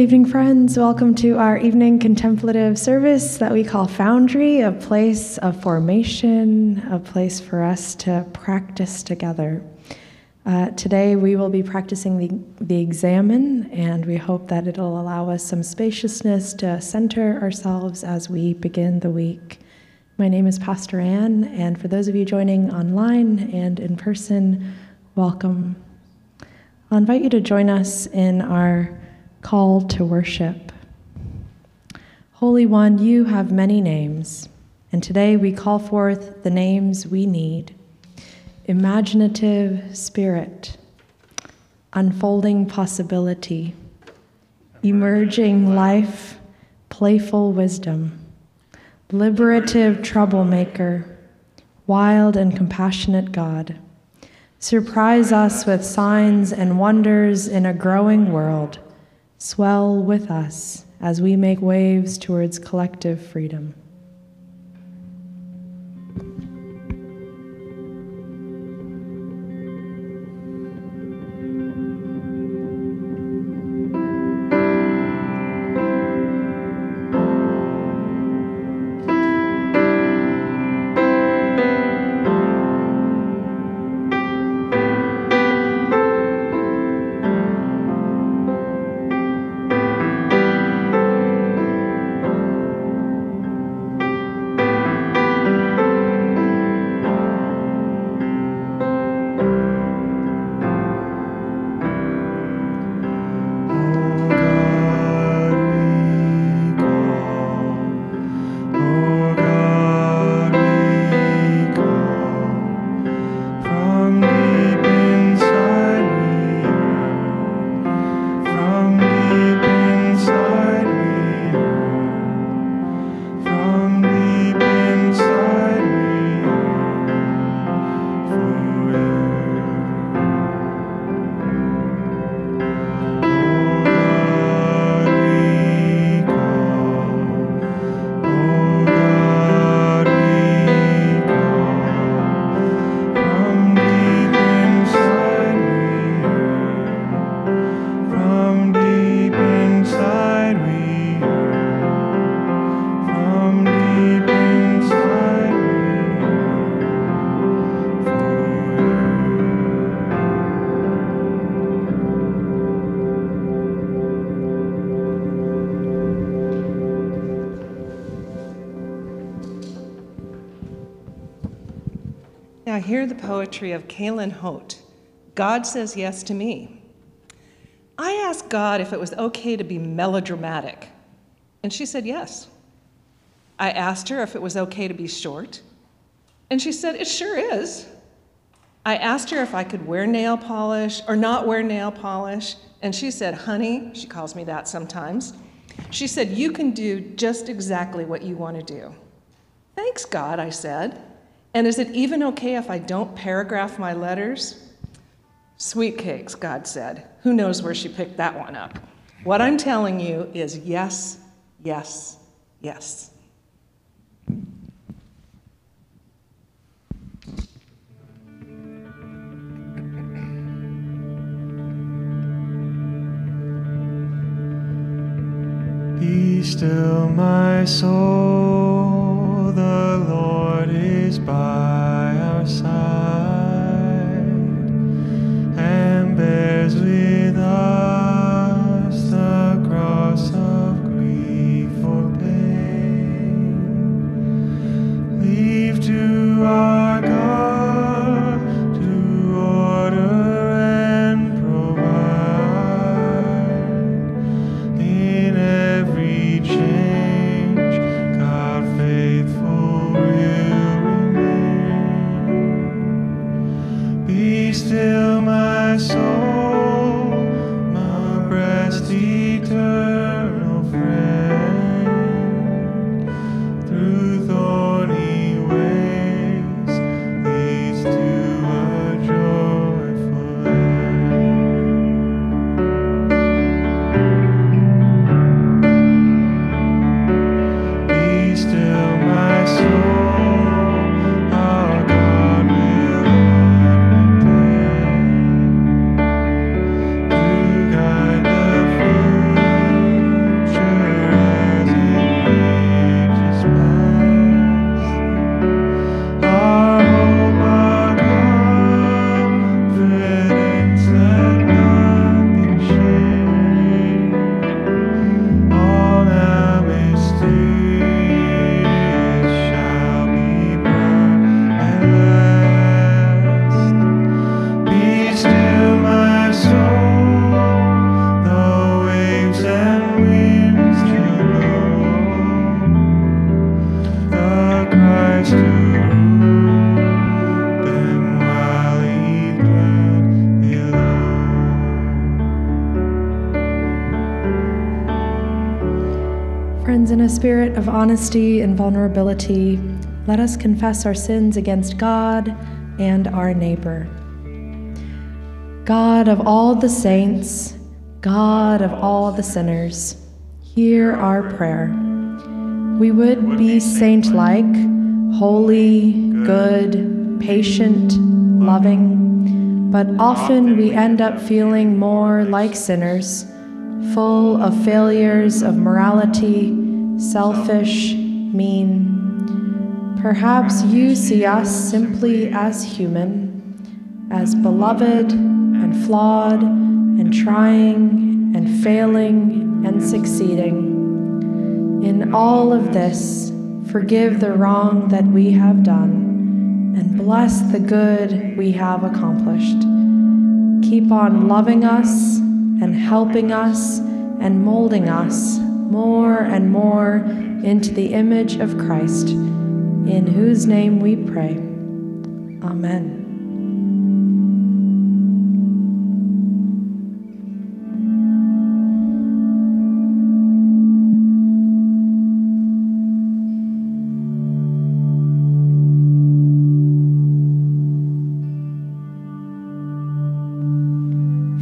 evening, friends. Welcome to our evening contemplative service that we call Foundry, a place of formation, a place for us to practice together. Uh, today, we will be practicing the, the examen, and we hope that it'll allow us some spaciousness to center ourselves as we begin the week. My name is Pastor Ann, and for those of you joining online and in person, welcome. I'll invite you to join us in our call to worship. Holy One, you have many names, and today we call forth the names we need imaginative spirit, unfolding possibility, emerging life, playful wisdom, liberative troublemaker, wild and compassionate God. Surprise us with signs and wonders in a growing world swell with us as we make waves towards collective freedom. Poetry of Kaylin Haught God Says Yes to Me. I asked God if it was okay to be melodramatic, and she said yes. I asked her if it was okay to be short, and she said it sure is. I asked her if I could wear nail polish or not wear nail polish, and she said, honey, she calls me that sometimes. She said, you can do just exactly what you want to do. Thanks, God, I said. And is it even okay if I don't paragraph my letters? Sweet cakes, God said. Who knows where she picked that one up? What I'm telling you is yes, yes, yes. Be still, my soul, the Lord is by our side and bears with us the cross of grief or pain. Leave to our honesty and vulnerability, let us confess our sins against God and our neighbor. God of all the saints, God of all the sinners, hear our prayer. We would be saint like, holy, good, patient, loving, but often we end up feeling more like sinners, full of failures of morality, selfish, mean. Perhaps you see us simply as human, as beloved and flawed and trying and failing and succeeding. In all of this, forgive the wrong that we have done and bless the good we have accomplished. Keep on loving us and helping us and molding us more and more into the image of Christ, in whose name we pray. Amen.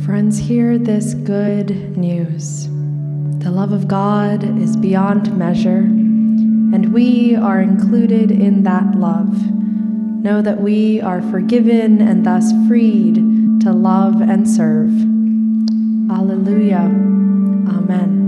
Friends, hear this good news. The love of God is beyond measure, and we are included in that love. Know that we are forgiven and thus freed to love and serve. Alleluia. Amen.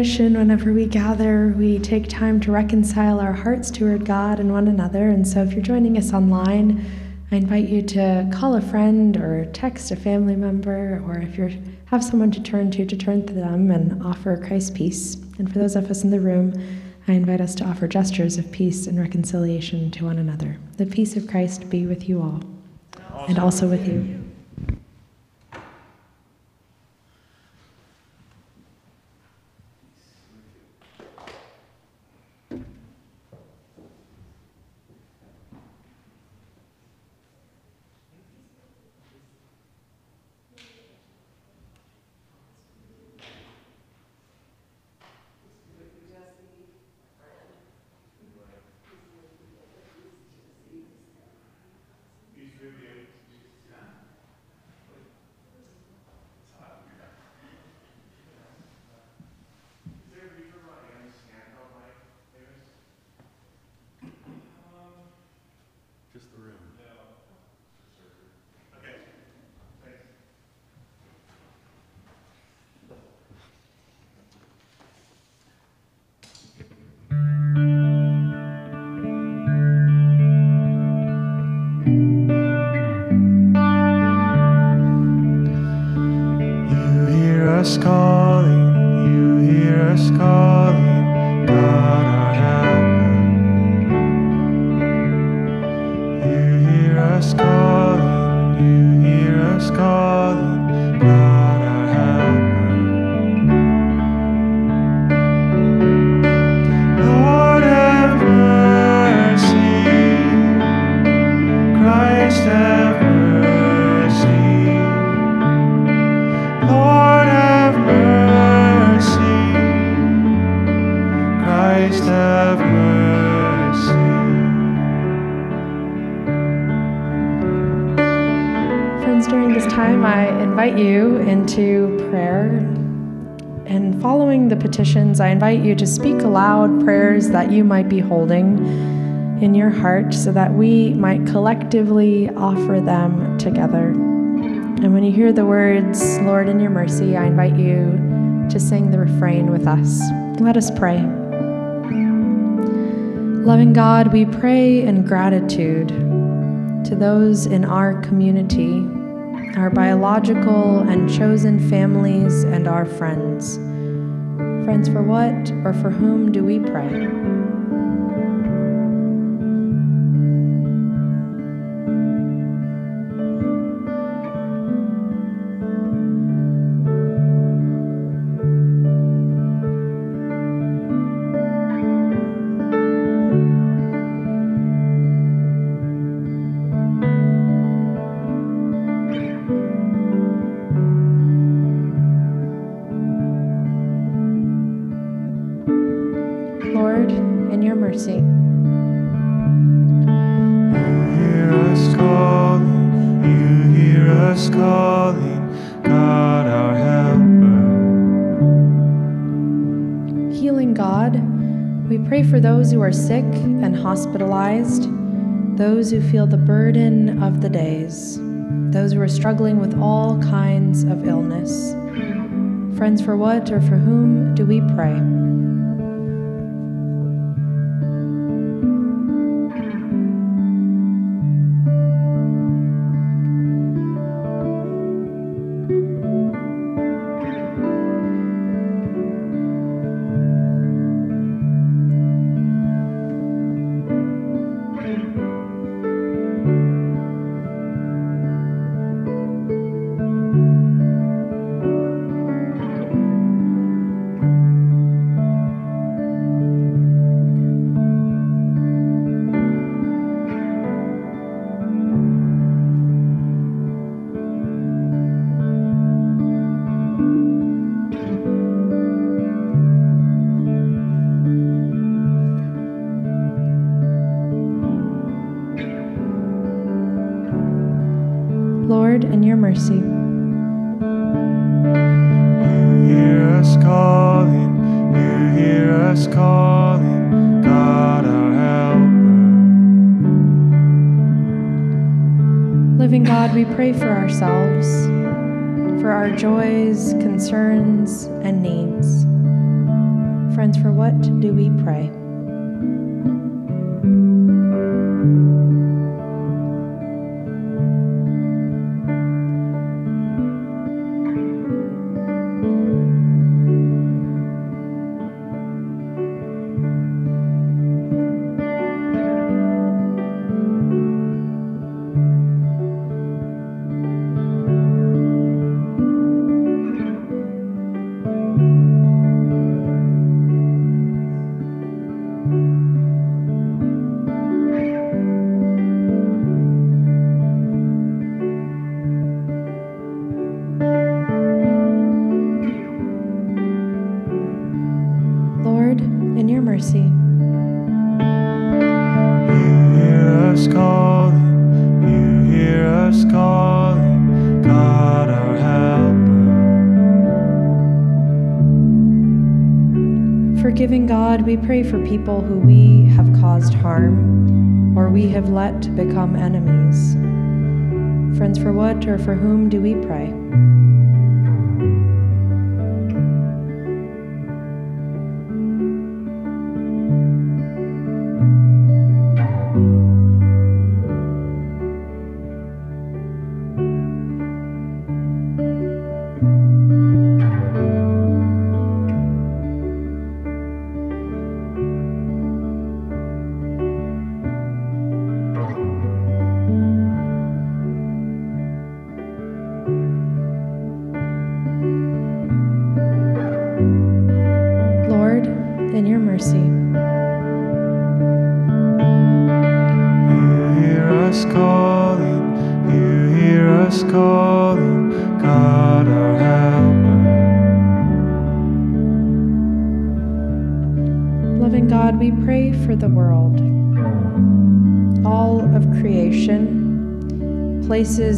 Tradition, whenever we gather, we take time to reconcile our hearts toward God and one another. And so, if you're joining us online, I invite you to call a friend or text a family member, or if you have someone to turn to, to turn to them and offer Christ's peace. And for those of us in the room, I invite us to offer gestures of peace and reconciliation to one another. The peace of Christ be with you all, and also with you. Invite you to speak aloud prayers that you might be holding in your heart so that we might collectively offer them together. And when you hear the words, Lord, in your mercy, I invite you to sing the refrain with us. Let us pray. Loving God, we pray in gratitude to those in our community, our biological and chosen families, and our friends. Friends, for what or for whom do we pray? Those who are sick and hospitalized, those who feel the burden of the days, those who are struggling with all kinds of illness. Friends, for what or for whom do we pray? God, we pray for ourselves, for our joys, concerns, and needs. Friends, for what do we pray? Let become enemies. Friends, for what or for whom do we pray?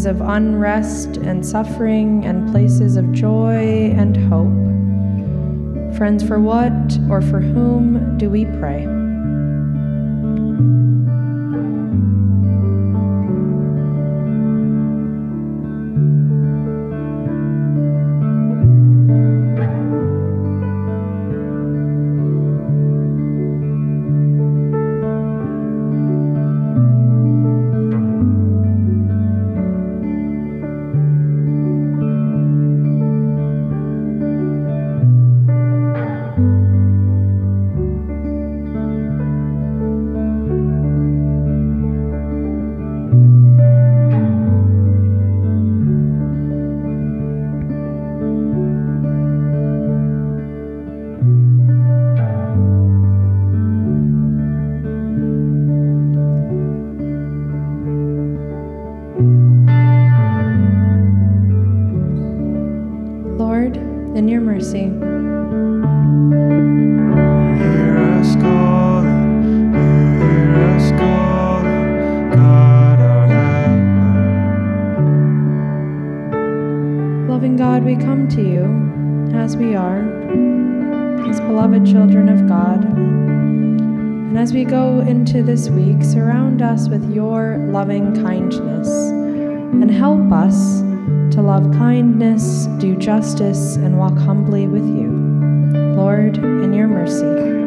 Places of unrest and suffering, and places of joy and hope. Friends, for what or for whom do we pray? As beloved children of God. And as we go into this week, surround us with your loving kindness and help us to love kindness, do justice, and walk humbly with you. Lord, in your mercy.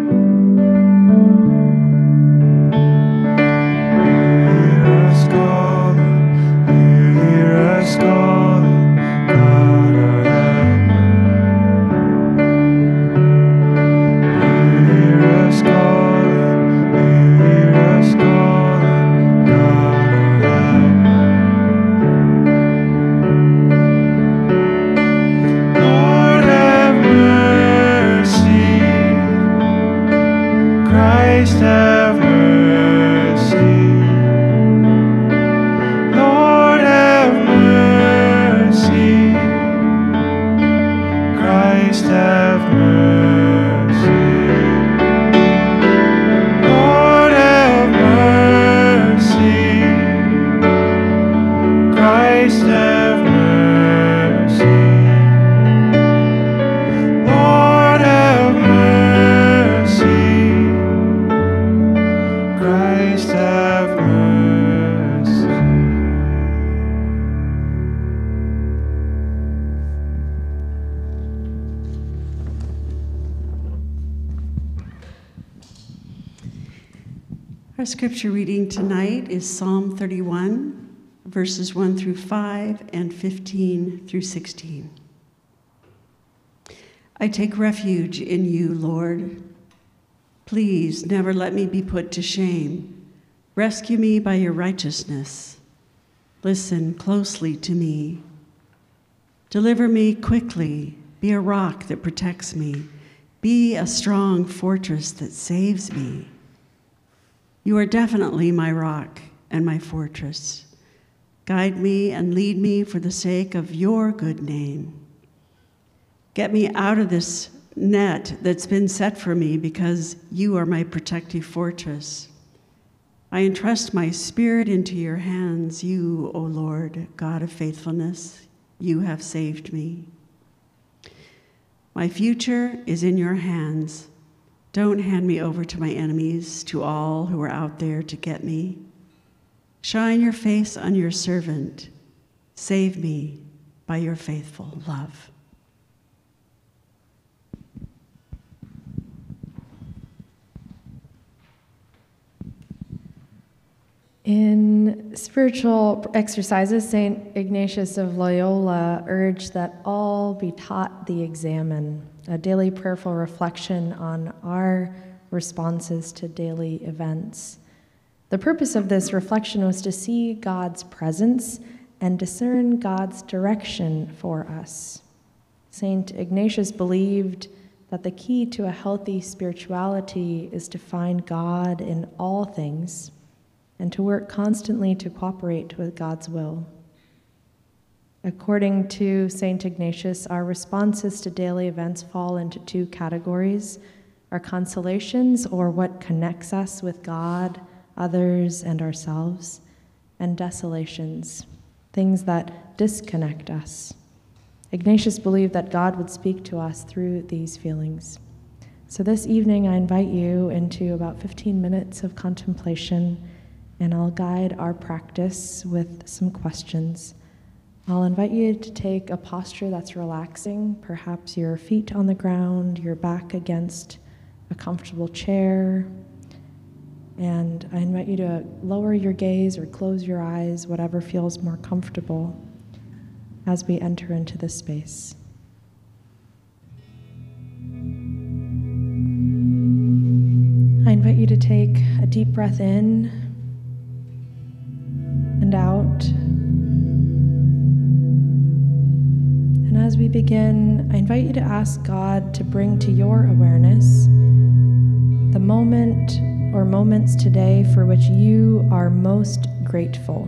Verses 1 through 5 and 15 through 16. I take refuge in you, Lord. Please never let me be put to shame. Rescue me by your righteousness. Listen closely to me. Deliver me quickly. Be a rock that protects me. Be a strong fortress that saves me. You are definitely my rock and my fortress. Guide me and lead me for the sake of your good name. Get me out of this net that's been set for me because you are my protective fortress. I entrust my spirit into your hands, you, O Lord, God of faithfulness. You have saved me. My future is in your hands. Don't hand me over to my enemies, to all who are out there to get me. Shine your face on your servant. Save me by your faithful love. In spiritual exercises, St. Ignatius of Loyola urged that all be taught the examen, a daily prayerful reflection on our responses to daily events. The purpose of this reflection was to see God's presence and discern God's direction for us. St. Ignatius believed that the key to a healthy spirituality is to find God in all things and to work constantly to cooperate with God's will. According to St. Ignatius, our responses to daily events fall into two categories our consolations, or what connects us with God, others, and ourselves, and desolations, things that disconnect us. Ignatius believed that God would speak to us through these feelings. So this evening, I invite you into about 15 minutes of contemplation, and I'll guide our practice with some questions. I'll invite you to take a posture that's relaxing, perhaps your feet on the ground, your back against a comfortable chair. And I invite you to lower your gaze or close your eyes, whatever feels more comfortable as we enter into this space. I invite you to take a deep breath in and out. And as we begin, I invite you to ask God to bring to your awareness the moment or moments today for which you are most grateful.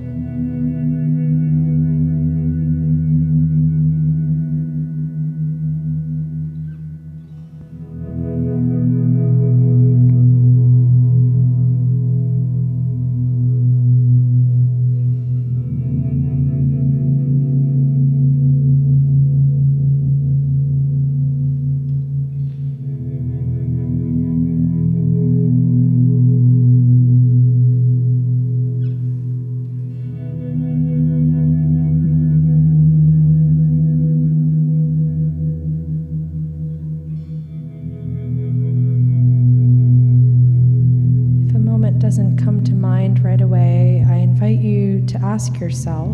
Yourself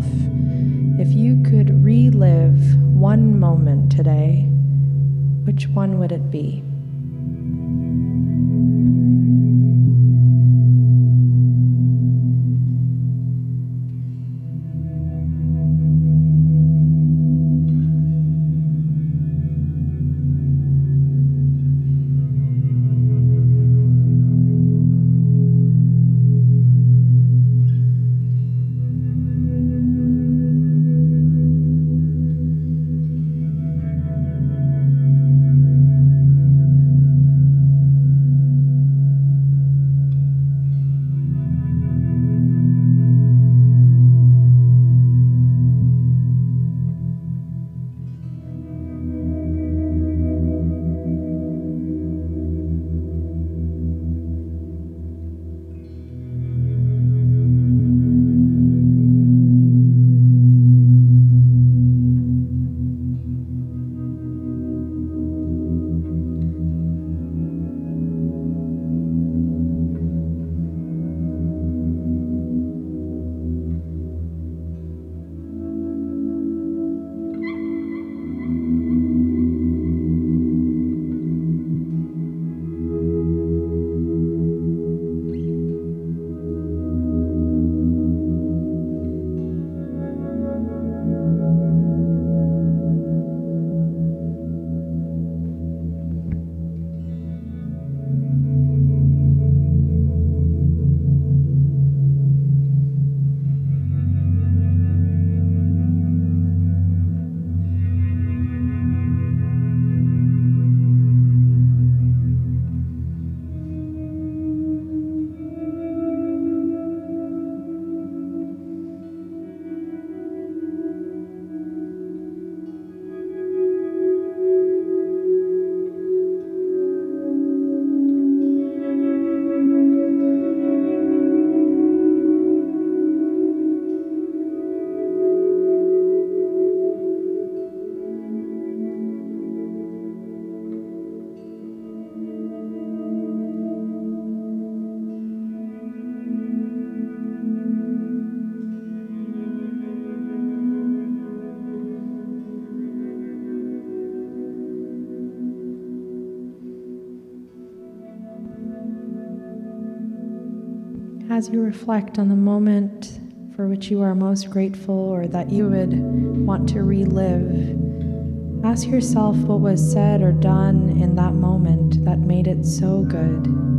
as you reflect on the moment for which you are most grateful or that you would want to relive, ask yourself what was said or done in that moment that made it so good.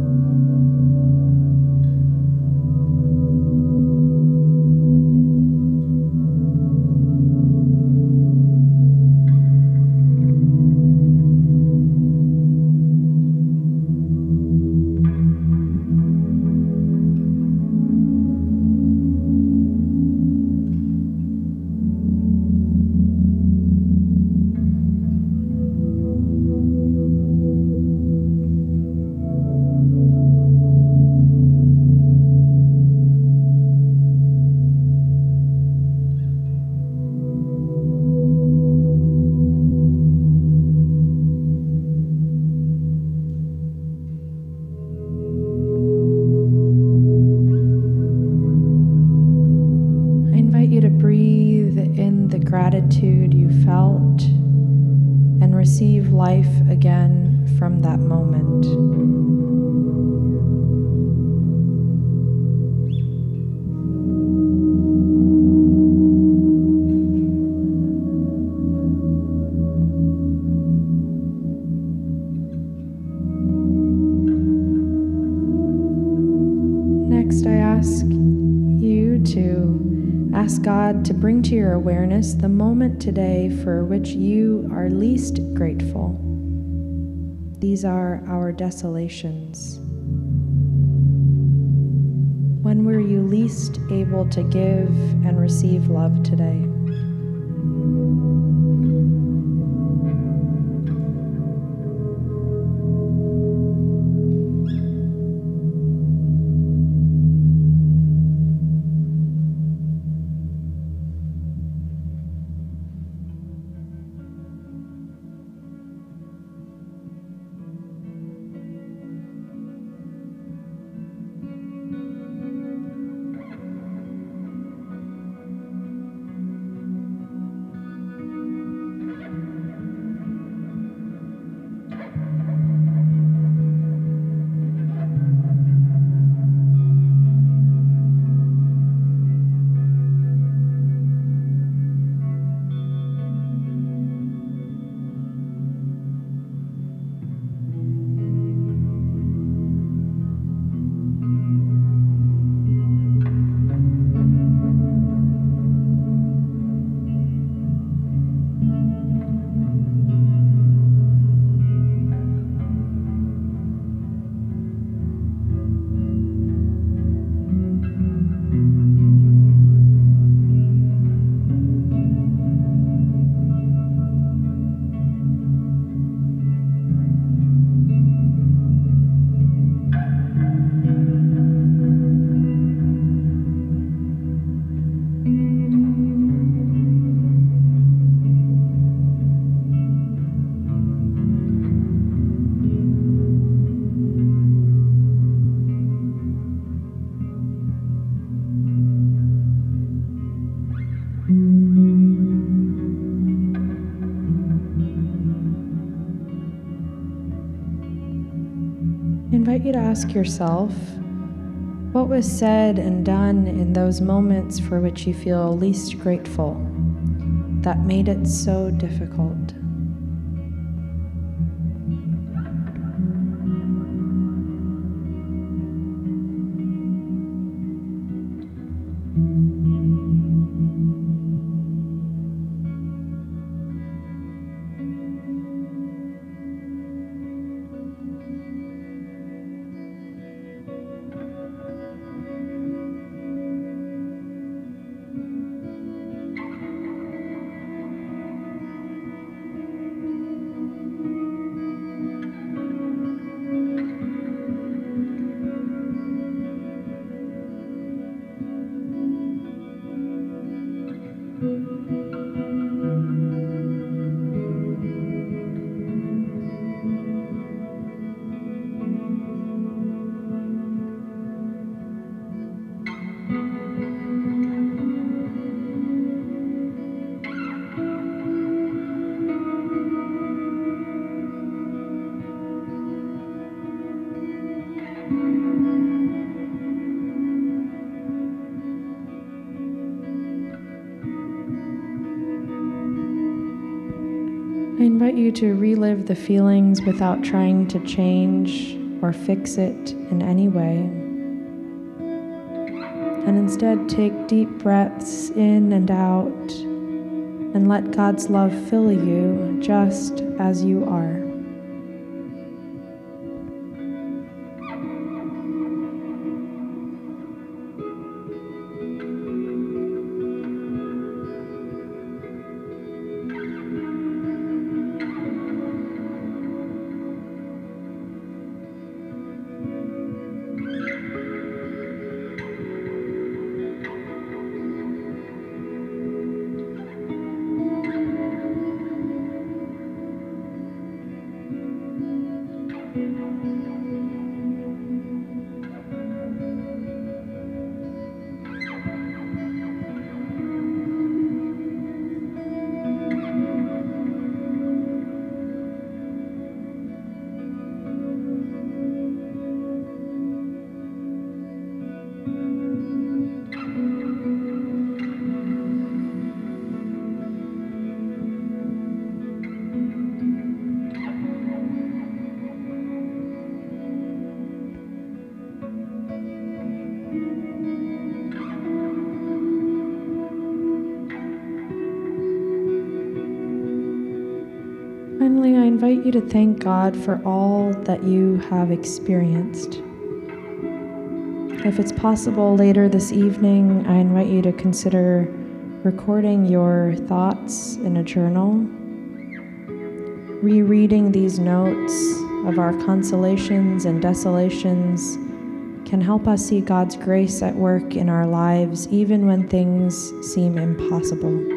To bring to your awareness the moment today for which you are least grateful. These are our desolations. When were you least able to give and receive love today? Ask yourself what was said and done in those moments for which you feel least grateful that made it so difficult. I invite you to relive the feelings without trying to change or fix it in any way. And instead, take deep breaths in and out and let God's love fill you just as you are. To thank God for all that you have experienced. If it's possible later this evening, I invite you to consider recording your thoughts in a journal, rereading these notes of our consolations and desolations can help us see God's grace at work in our lives even when things seem impossible.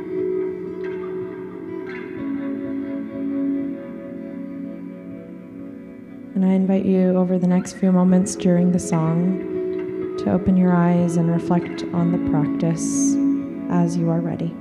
Invite you over the next few moments during the song to open your eyes and reflect on the practice as you are ready.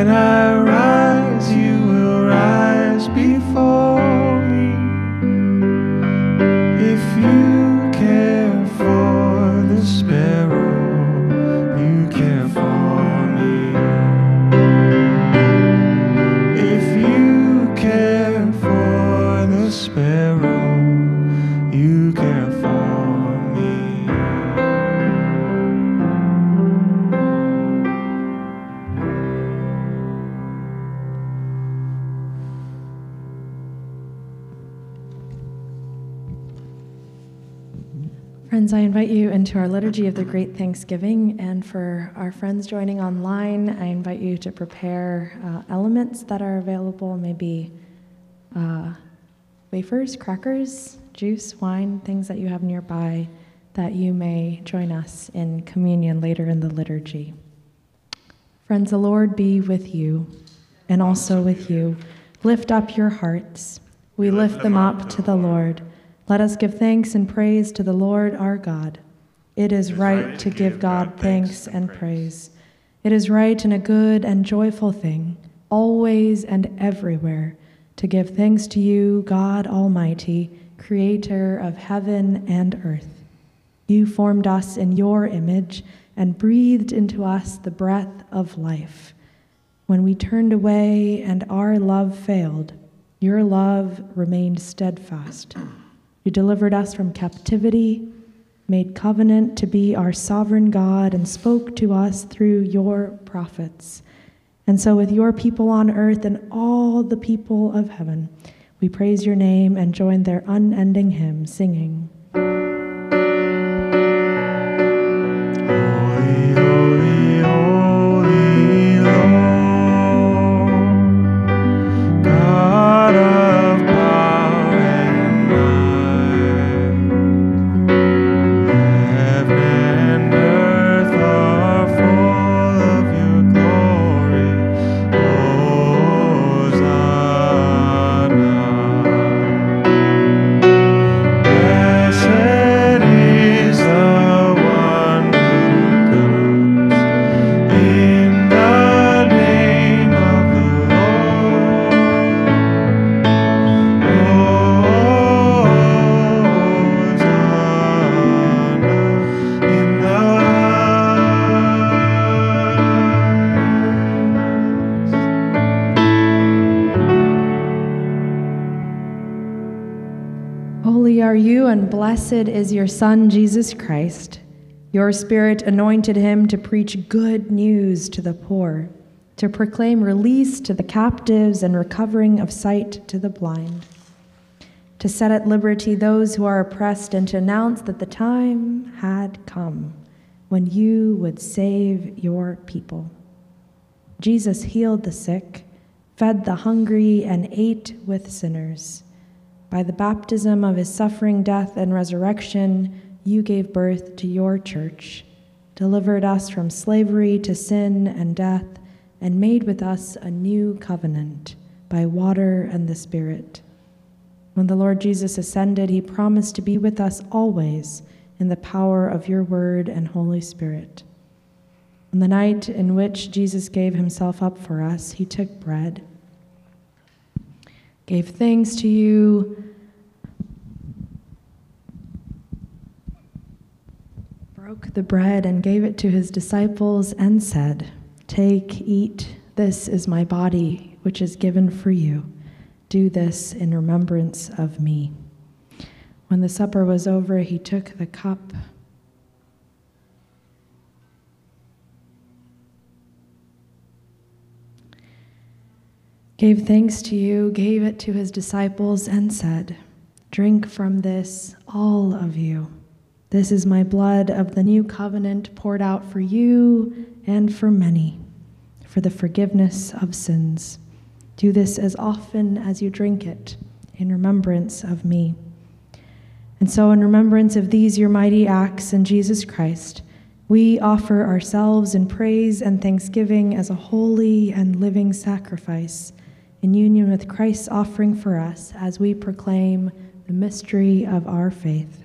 When I you into our liturgy of the Great Thanksgiving. And for our friends joining online, I invite you to prepare uh, elements that are available maybe uh, wafers, crackers, juice, wine, things that you have nearby that you may join us in communion later in the liturgy. Friends, the Lord be with you and also with you. Lift up your hearts. We lift them up to the Lord. Let us give thanks and praise to the Lord our God. It is right to give God thanks and praise. It is right and a good and joyful thing, always and everywhere, to give thanks to you, God Almighty, creator of heaven and earth. You formed us in your image and breathed into us the breath of life. When we turned away and our love failed, your love remained steadfast. You delivered us from captivity, made covenant to be our sovereign God, and spoke to us through your prophets. And so, with your people on earth and all the people of heaven, we praise your name and join their unending hymn, singing. Is your Son, Jesus Christ. Your Spirit anointed him to preach good news to the poor, to proclaim release to the captives and recovering of sight to the blind, to set at liberty those who are oppressed, and to announce that the time had come when you would save your people. Jesus healed the sick, fed the hungry, and ate with sinners. By the baptism of his suffering, death, and resurrection, you gave birth to your church, delivered us from slavery to sin and death, and made with us a new covenant by water and the Spirit. When the Lord Jesus ascended, he promised to be with us always in the power of your word and Holy Spirit. On the night in which Jesus gave himself up for us, he took bread gave thanks to you, broke the bread and gave it to his disciples, and said, Take, eat, this is my body, which is given for you. Do this in remembrance of me. When the supper was over, he took the cup. Gave thanks to you, gave it to his disciples, and said, Drink from this, all of you. This is my blood of the new covenant poured out for you and for many for the forgiveness of sins. Do this as often as you drink it in remembrance of me. And so, in remembrance of these your mighty acts in Jesus Christ, we offer ourselves in praise and thanksgiving as a holy and living sacrifice in union with Christ's offering for us as we proclaim the mystery of our faith.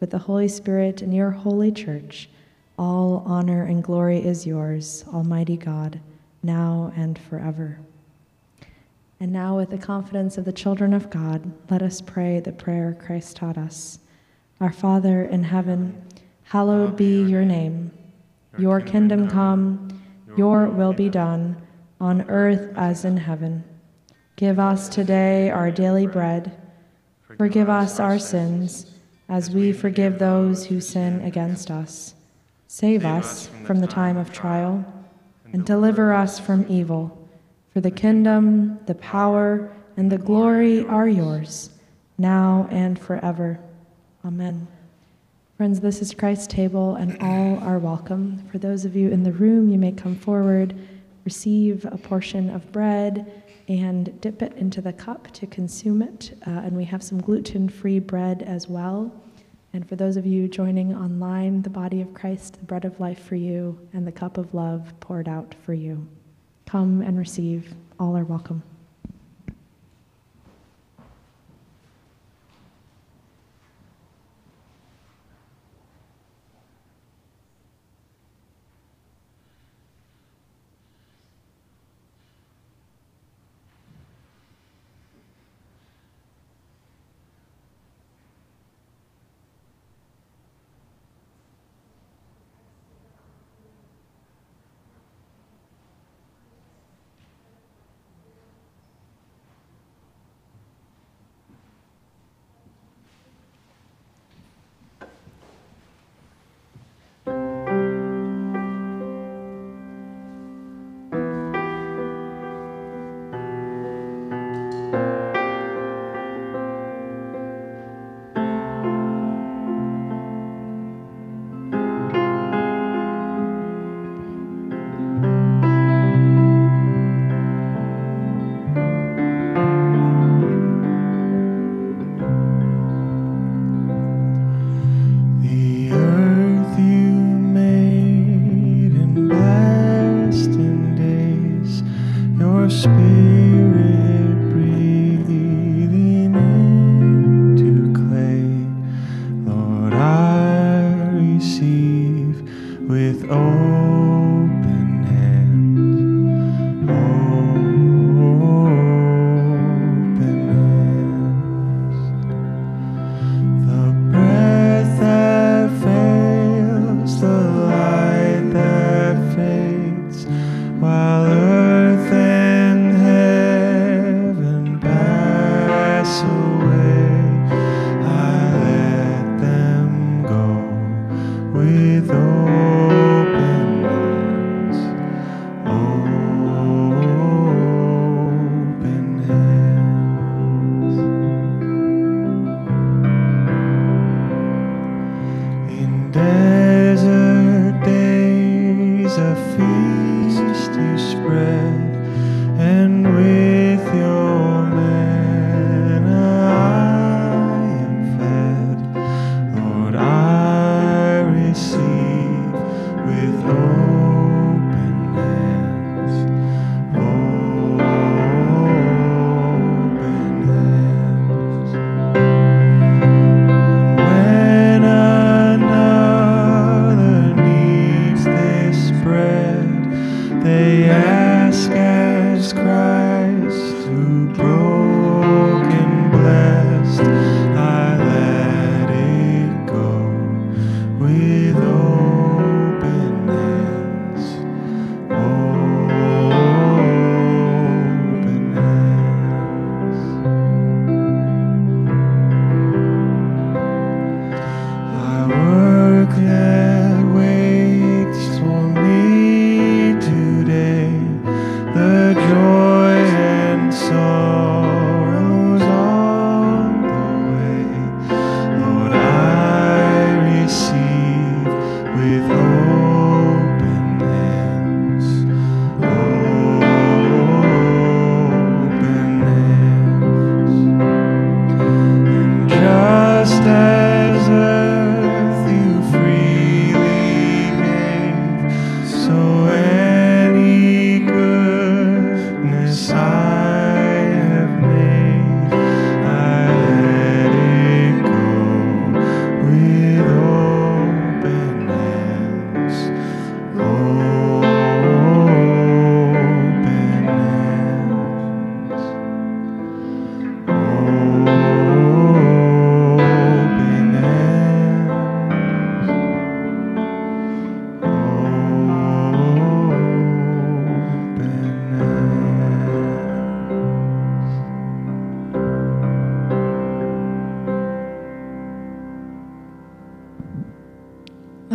with the Holy Spirit and your holy church, all honor and glory is yours, Almighty God, now and forever. And now, with the confidence of the children of God, let us pray the prayer Christ taught us Our Father in heaven, hallowed be your name. Your kingdom come, your will be done, on earth as in heaven. Give us today our daily bread. Forgive us our sins, as we forgive those who sin against us. Save us from the time of trial, and deliver us from evil. For the kingdom, the power, and the glory are yours, now and forever. Amen. Friends, this is Christ's table, and all are welcome. For those of you in the room, you may come forward, receive a portion of bread, and dip it into the cup to consume it. Uh, and we have some gluten free bread as well. And for those of you joining online, the body of Christ, the bread of life for you, and the cup of love poured out for you. Come and receive. All are welcome.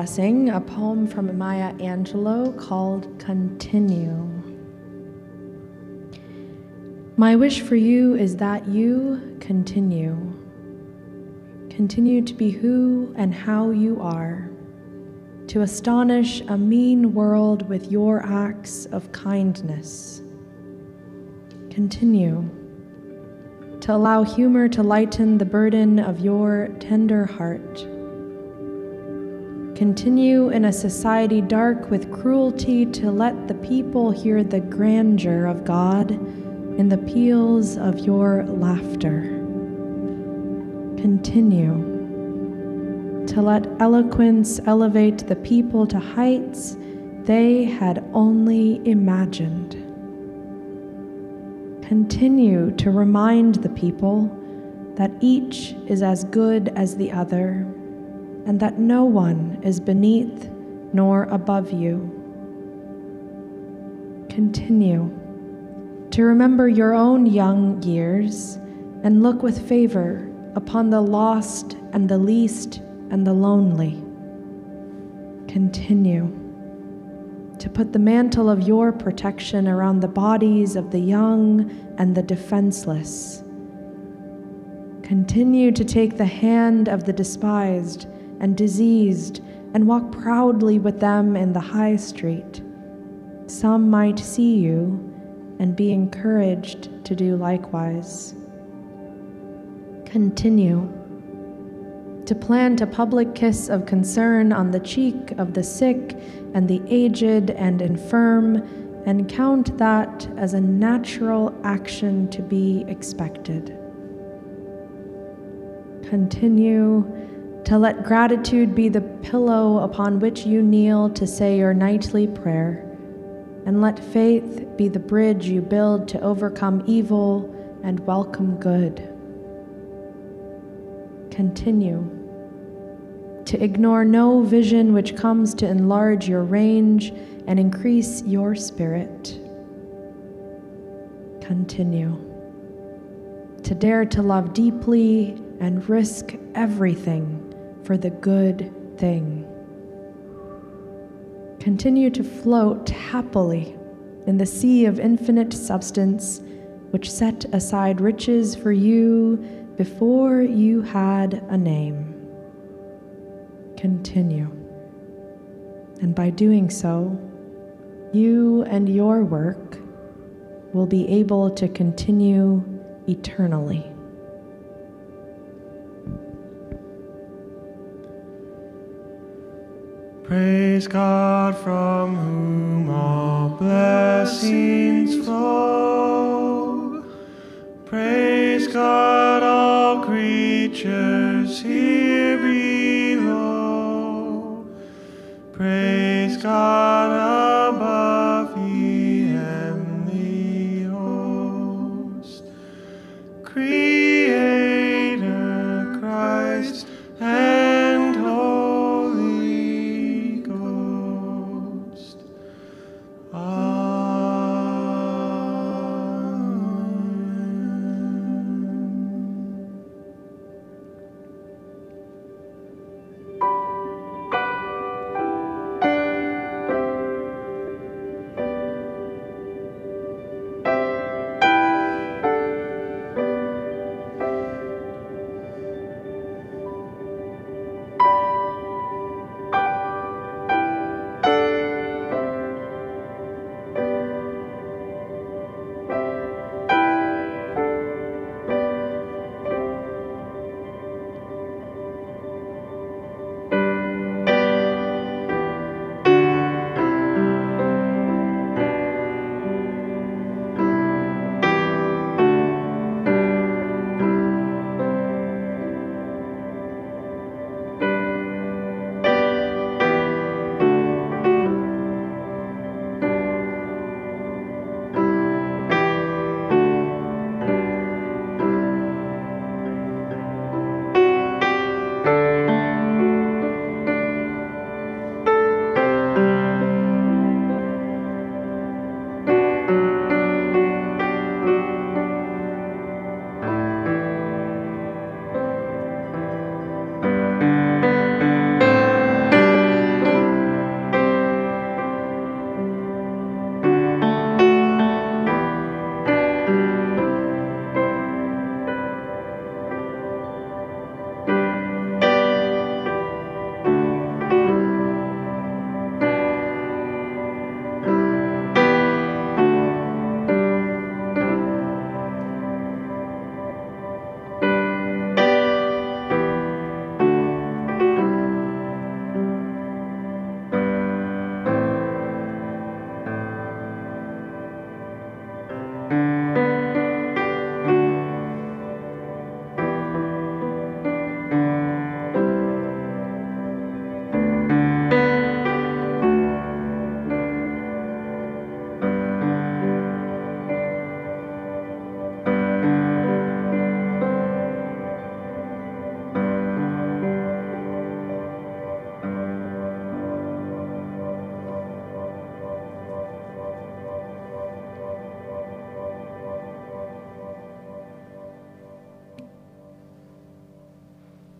Blessing, a poem from Maya Angelou called Continue. My wish for you is that you continue. Continue to be who and how you are, to astonish a mean world with your acts of kindness. Continue to allow humor to lighten the burden of your tender heart continue in a society dark with cruelty to let the people hear the grandeur of God in the peals of your laughter. Continue to let eloquence elevate the people to heights they had only imagined. Continue to remind the people that each is as good as the other and that no one is beneath nor above you. Continue to remember your own young years and look with favor upon the lost and the least and the lonely. Continue to put the mantle of your protection around the bodies of the young and the defenseless. Continue to take the hand of the despised and diseased and walk proudly with them in the high street. Some might see you and be encouraged to do likewise. Continue to plant a public kiss of concern on the cheek of the sick and the aged and infirm, and count that as a natural action to be expected. Continue to let gratitude be the pillow upon which you kneel to say your nightly prayer, and let faith be the bridge you build to overcome evil and welcome good. Continue to ignore no vision which comes to enlarge your range and increase your spirit. Continue to dare to love deeply and risk everything for the good thing. Continue to float happily in the sea of infinite substance, which set aside riches for you before you had a name. Continue. And by doing so, you and your work will be able to continue eternally. Praise God from whom all blessings flow. Praise God, all creatures here below. Praise God above, the heavenly host. Creatures